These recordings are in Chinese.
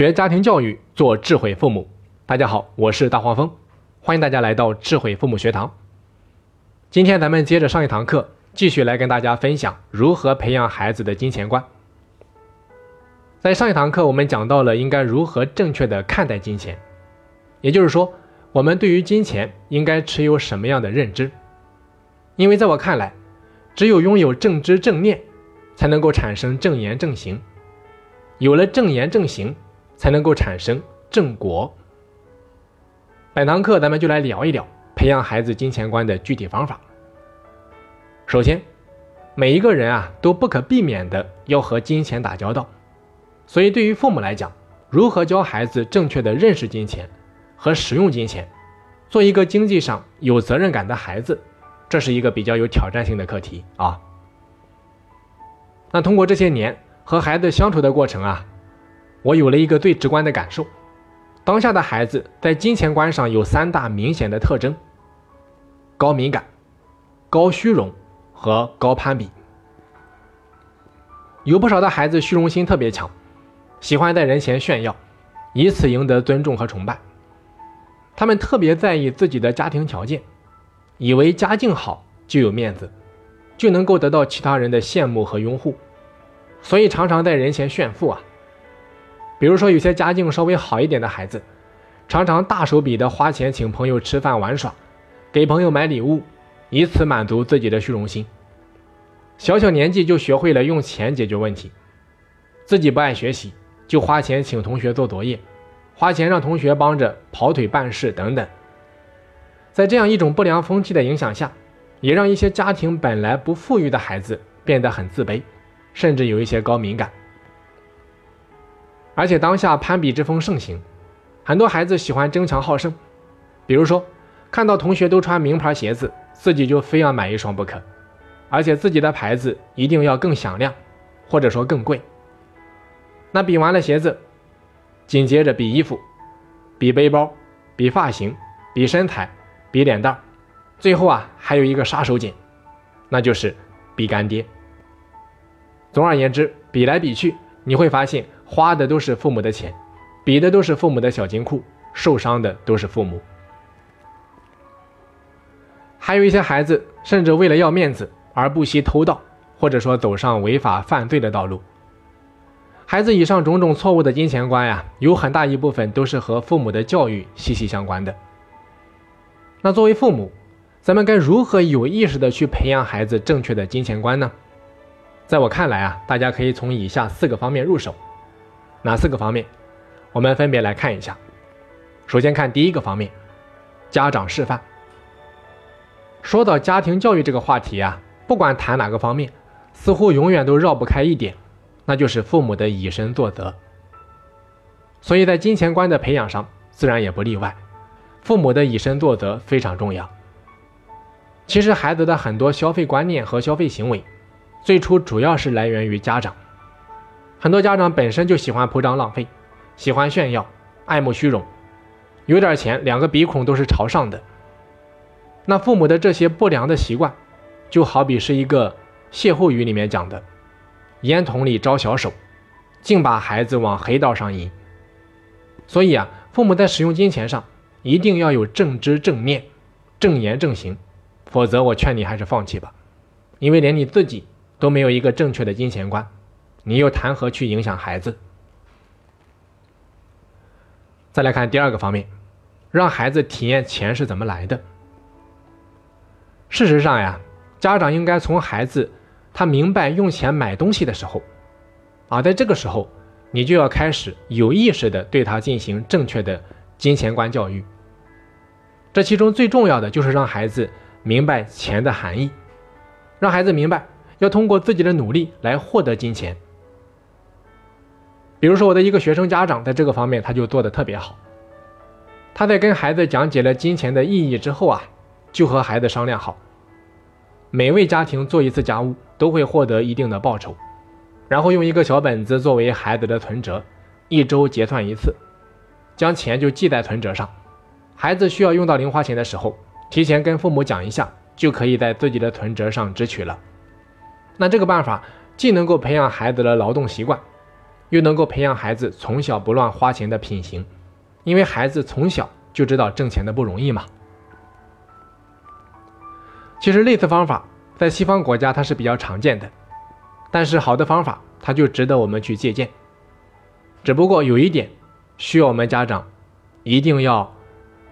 学家庭教育，做智慧父母。大家好，我是大黄蜂，欢迎大家来到智慧父母学堂。今天咱们接着上一堂课，继续来跟大家分享如何培养孩子的金钱观。在上一堂课，我们讲到了应该如何正确的看待金钱，也就是说，我们对于金钱应该持有什么样的认知？因为在我看来，只有拥有正知正念，才能够产生正言正行，有了正言正行。才能够产生正果。本堂课咱们就来聊一聊培养孩子金钱观的具体方法。首先，每一个人啊都不可避免的要和金钱打交道，所以对于父母来讲，如何教孩子正确的认识金钱和使用金钱，做一个经济上有责任感的孩子，这是一个比较有挑战性的课题啊。那通过这些年和孩子相处的过程啊。我有了一个最直观的感受：当下的孩子在金钱观上有三大明显的特征：高敏感、高虚荣和高攀比。有不少的孩子虚荣心特别强，喜欢在人前炫耀，以此赢得尊重和崇拜。他们特别在意自己的家庭条件，以为家境好就有面子，就能够得到其他人的羡慕和拥护，所以常常在人前炫富啊。比如说，有些家境稍微好一点的孩子，常常大手笔的花钱请朋友吃饭玩耍，给朋友买礼物，以此满足自己的虚荣心。小小年纪就学会了用钱解决问题，自己不爱学习，就花钱请同学做作业，花钱让同学帮着跑腿办事等等。在这样一种不良风气的影响下，也让一些家庭本来不富裕的孩子变得很自卑，甚至有一些高敏感。而且当下攀比之风盛行，很多孩子喜欢争强好胜。比如说，看到同学都穿名牌鞋子，自己就非要买一双不可，而且自己的牌子一定要更响亮，或者说更贵。那比完了鞋子，紧接着比衣服，比背包，比发型，比身材，比脸蛋，最后啊还有一个杀手锏，那就是比干爹。总而言之，比来比去，你会发现。花的都是父母的钱，比的都是父母的小金库，受伤的都是父母。还有一些孩子，甚至为了要面子而不惜偷盗，或者说走上违法犯罪的道路。孩子以上种种错误的金钱观呀，有很大一部分都是和父母的教育息息相关的。那作为父母，咱们该如何有意识的去培养孩子正确的金钱观呢？在我看来啊，大家可以从以下四个方面入手。哪四个方面？我们分别来看一下。首先看第一个方面，家长示范。说到家庭教育这个话题啊，不管谈哪个方面，似乎永远都绕不开一点，那就是父母的以身作则。所以在金钱观的培养上，自然也不例外。父母的以身作则非常重要。其实孩子的很多消费观念和消费行为，最初主要是来源于家长。很多家长本身就喜欢铺张浪费，喜欢炫耀，爱慕虚荣，有点钱两个鼻孔都是朝上的。那父母的这些不良的习惯，就好比是一个歇后语里面讲的“烟筒里招小手”，竟把孩子往黑道上引。所以啊，父母在使用金钱上一定要有正知正念、正言正行，否则我劝你还是放弃吧，因为连你自己都没有一个正确的金钱观。你又谈何去影响孩子？再来看第二个方面，让孩子体验钱是怎么来的。事实上呀，家长应该从孩子他明白用钱买东西的时候，啊，在这个时候，你就要开始有意识的对他进行正确的金钱观教育。这其中最重要的就是让孩子明白钱的含义，让孩子明白要通过自己的努力来获得金钱。比如说，我的一个学生家长在这个方面他就做的特别好。他在跟孩子讲解了金钱的意义之后啊，就和孩子商量好，每位家庭做一次家务都会获得一定的报酬，然后用一个小本子作为孩子的存折，一周结算一次，将钱就记在存折上。孩子需要用到零花钱的时候，提前跟父母讲一下，就可以在自己的存折上支取了。那这个办法既能够培养孩子的劳动习惯。又能够培养孩子从小不乱花钱的品行，因为孩子从小就知道挣钱的不容易嘛。其实类似方法在西方国家它是比较常见的，但是好的方法它就值得我们去借鉴。只不过有一点需要我们家长一定要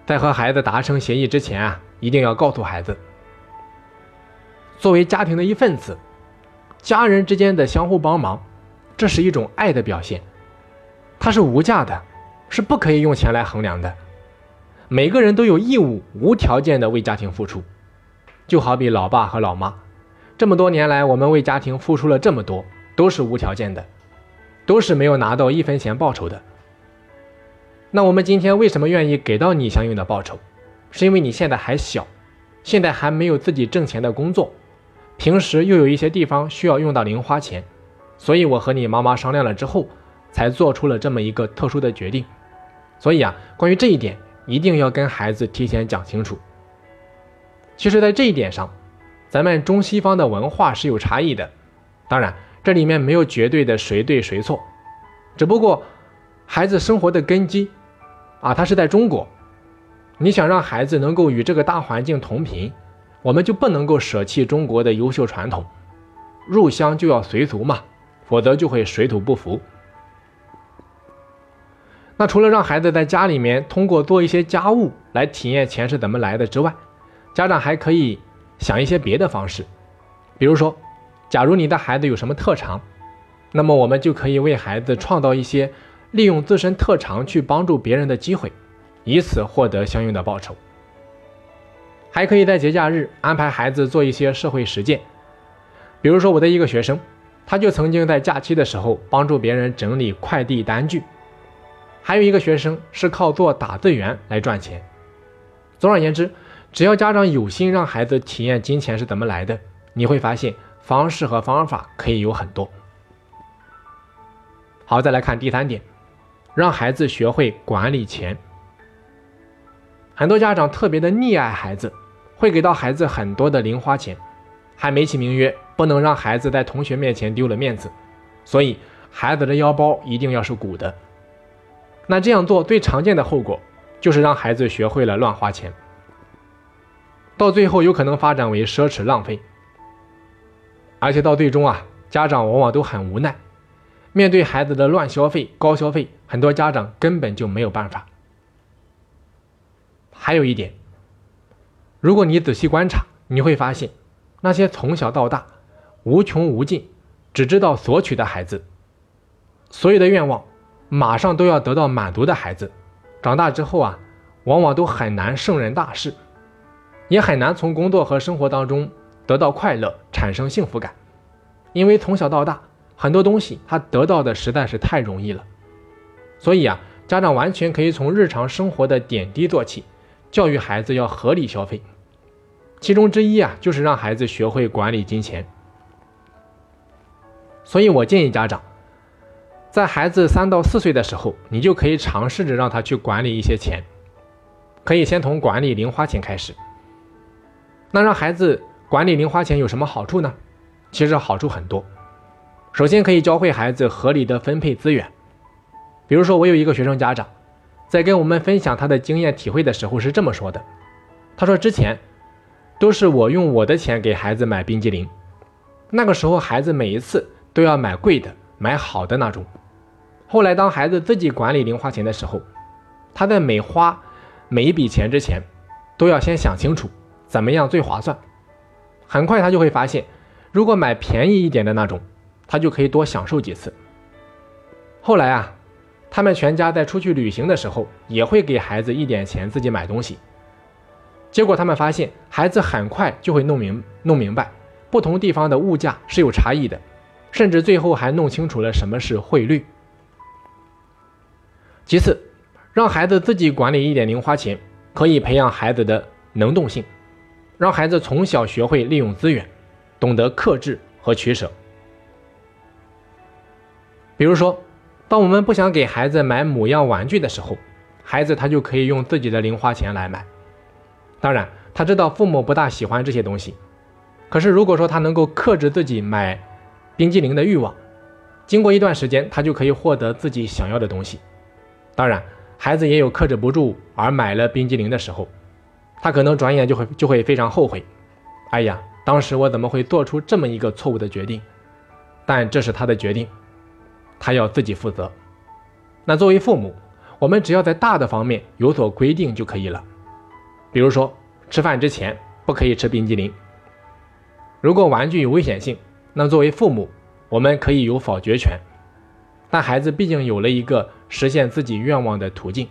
在和孩子达成协议之前啊，一定要告诉孩子，作为家庭的一份子，家人之间的相互帮忙，这是一种爱的表现，它是无价的，是不可以用钱来衡量的。每个人都有义务无条件的为家庭付出。就好比老爸和老妈，这么多年来，我们为家庭付出了这么多，都是无条件的，都是没有拿到一分钱报酬的。那我们今天为什么愿意给到你相应的报酬？是因为你现在还小，现在还没有自己挣钱的工作，平时又有一些地方需要用到零花钱，所以我和你妈妈商量了之后，才做出了这么一个特殊的决定。所以啊，关于这一点，一定要跟孩子提前讲清楚。其实，在这一点上，咱们中西方的文化是有差异的。当然，这里面没有绝对的谁对谁错，只不过孩子生活的根基啊，他是在中国。你想让孩子能够与这个大环境同频，我们就不能够舍弃中国的优秀传统，入乡就要随俗嘛，否则就会水土不服。那除了让孩子在家里面通过做一些家务来体验钱是怎么来的之外，家长还可以想一些别的方式，比如说，假如你的孩子有什么特长，那么我们就可以为孩子创造一些利用自身特长去帮助别人的机会，以此获得相应的报酬。还可以在节假日安排孩子做一些社会实践，比如说我的一个学生，他就曾经在假期的时候帮助别人整理快递单据，还有一个学生是靠做打字员来赚钱。总而言之。只要家长有心让孩子体验金钱是怎么来的，你会发现方式和方法可以有很多。好，再来看第三点，让孩子学会管理钱。很多家长特别的溺爱孩子，会给到孩子很多的零花钱，还美其名曰不能让孩子在同学面前丢了面子，所以孩子的腰包一定要是鼓的。那这样做最常见的后果就是让孩子学会了乱花钱。到最后有可能发展为奢侈浪费，而且到最终啊，家长往往都很无奈，面对孩子的乱消费、高消费，很多家长根本就没有办法。还有一点，如果你仔细观察，你会发现，那些从小到大无穷无尽、只知道索取的孩子，所有的愿望马上都要得到满足的孩子，长大之后啊，往往都很难胜任大事。也很难从工作和生活当中得到快乐，产生幸福感，因为从小到大很多东西他得到的实在是太容易了。所以啊，家长完全可以从日常生活的点滴做起，教育孩子要合理消费。其中之一啊，就是让孩子学会管理金钱。所以我建议家长，在孩子三到四岁的时候，你就可以尝试着让他去管理一些钱，可以先从管理零花钱开始。那让孩子管理零花钱有什么好处呢？其实好处很多。首先可以教会孩子合理的分配资源。比如说，我有一个学生家长，在跟我们分享他的经验体会的时候是这么说的：他说之前都是我用我的钱给孩子买冰激凌，那个时候孩子每一次都要买贵的、买好的那种。后来当孩子自己管理零花钱的时候，他在每花每一笔钱之前，都要先想清楚。怎么样最划算？很快他就会发现，如果买便宜一点的那种，他就可以多享受几次。后来啊，他们全家在出去旅行的时候，也会给孩子一点钱自己买东西。结果他们发现，孩子很快就会弄明弄明白，不同地方的物价是有差异的，甚至最后还弄清楚了什么是汇率。其次，让孩子自己管理一点零花钱，可以培养孩子的能动性。让孩子从小学会利用资源，懂得克制和取舍。比如说，当我们不想给孩子买某样玩具的时候，孩子他就可以用自己的零花钱来买。当然，他知道父母不大喜欢这些东西，可是如果说他能够克制自己买冰激凌的欲望，经过一段时间，他就可以获得自己想要的东西。当然，孩子也有克制不住而买了冰激凌的时候，他可能转眼就会就会非常后悔。哎呀，当时我怎么会做出这么一个错误的决定？但这是他的决定，他要自己负责。那作为父母，我们只要在大的方面有所规定就可以了。比如说，吃饭之前不可以吃冰激凌。如果玩具有危险性，那作为父母，我们可以有否决权。但孩子毕竟有了一个实现自己愿望的途径。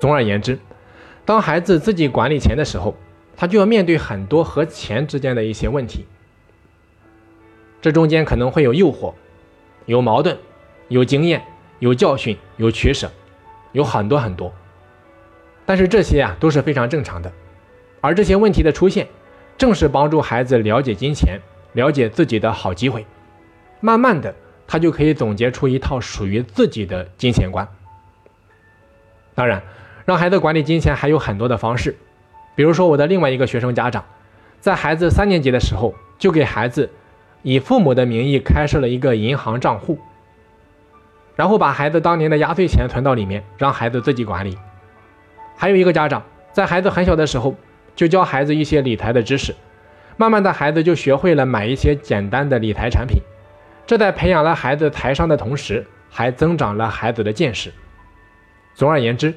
总而言之，当孩子自己管理钱的时候，他就要面对很多和钱之间的一些问题。这中间可能会有诱惑，有矛盾，有经验，有教训，有取舍，有很多很多。但是这些啊都是非常正常的，而这些问题的出现，正是帮助孩子了解金钱、了解自己的好机会。慢慢的。他就可以总结出一套属于自己的金钱观。当然，让孩子管理金钱还有很多的方式，比如说我的另外一个学生家长，在孩子三年级的时候，就给孩子以父母的名义开设了一个银行账户，然后把孩子当年的压岁钱存到里面，让孩子自己管理。还有一个家长在孩子很小的时候，就教孩子一些理财的知识，慢慢的孩子就学会了买一些简单的理财产品。这在培养了孩子财商的同时，还增长了孩子的见识。总而言之，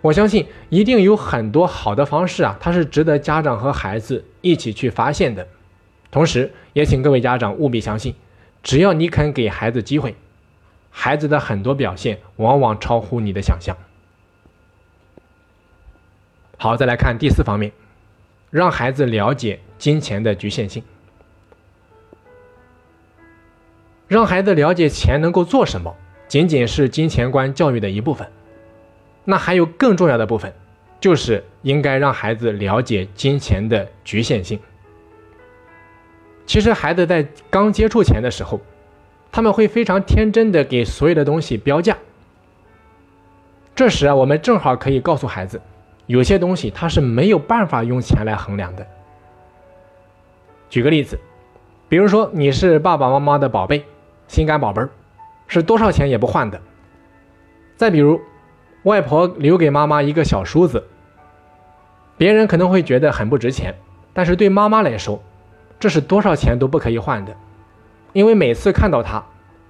我相信一定有很多好的方式啊，它是值得家长和孩子一起去发现的。同时，也请各位家长务必相信，只要你肯给孩子机会，孩子的很多表现往往超乎你的想象。好，再来看第四方面，让孩子了解金钱的局限性。让孩子了解钱能够做什么，仅仅是金钱观教育的一部分。那还有更重要的部分，就是应该让孩子了解金钱的局限性。其实，孩子在刚接触钱的时候，他们会非常天真的给所有的东西标价。这时啊，我们正好可以告诉孩子，有些东西他是没有办法用钱来衡量的。举个例子，比如说你是爸爸妈妈的宝贝。心肝宝贝儿，是多少钱也不换的。再比如，外婆留给妈妈一个小梳子，别人可能会觉得很不值钱，但是对妈妈来说，这是多少钱都不可以换的。因为每次看到它，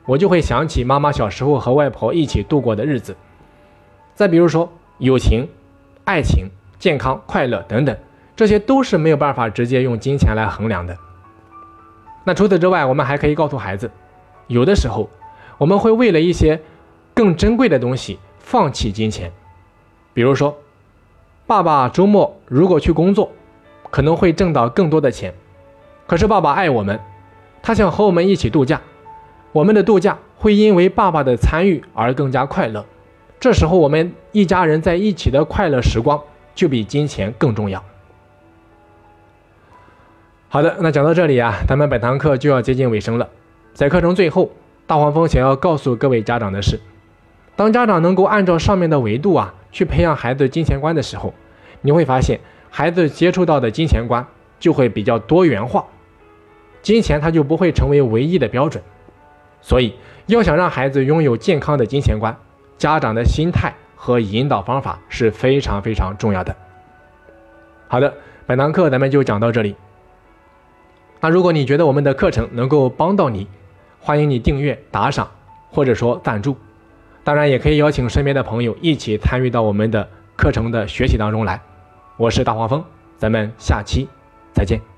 我就会想起妈妈小时候和外婆一起度过的日子。再比如说，友情、爱情、健康、快乐等等，这些都是没有办法直接用金钱来衡量的。那除此之外，我们还可以告诉孩子。有的时候，我们会为了一些更珍贵的东西放弃金钱。比如说，爸爸周末如果去工作，可能会挣到更多的钱。可是爸爸爱我们，他想和我们一起度假，我们的度假会因为爸爸的参与而更加快乐。这时候，我们一家人在一起的快乐时光就比金钱更重要。好的，那讲到这里啊，咱们本堂课就要接近尾声了。在课程最后，大黄蜂想要告诉各位家长的是：当家长能够按照上面的维度啊，去培养孩子金钱观的时候，你会发现孩子接触到的金钱观就会比较多元化，金钱它就不会成为唯一的标准。所以，要想让孩子拥有健康的金钱观，家长的心态和引导方法是非常非常重要的。好的，本堂课咱们就讲到这里。那如果你觉得我们的课程能够帮到你，欢迎你订阅、打赏，或者说赞助，当然也可以邀请身边的朋友一起参与到我们的课程的学习当中来。我是大黄蜂，咱们下期再见。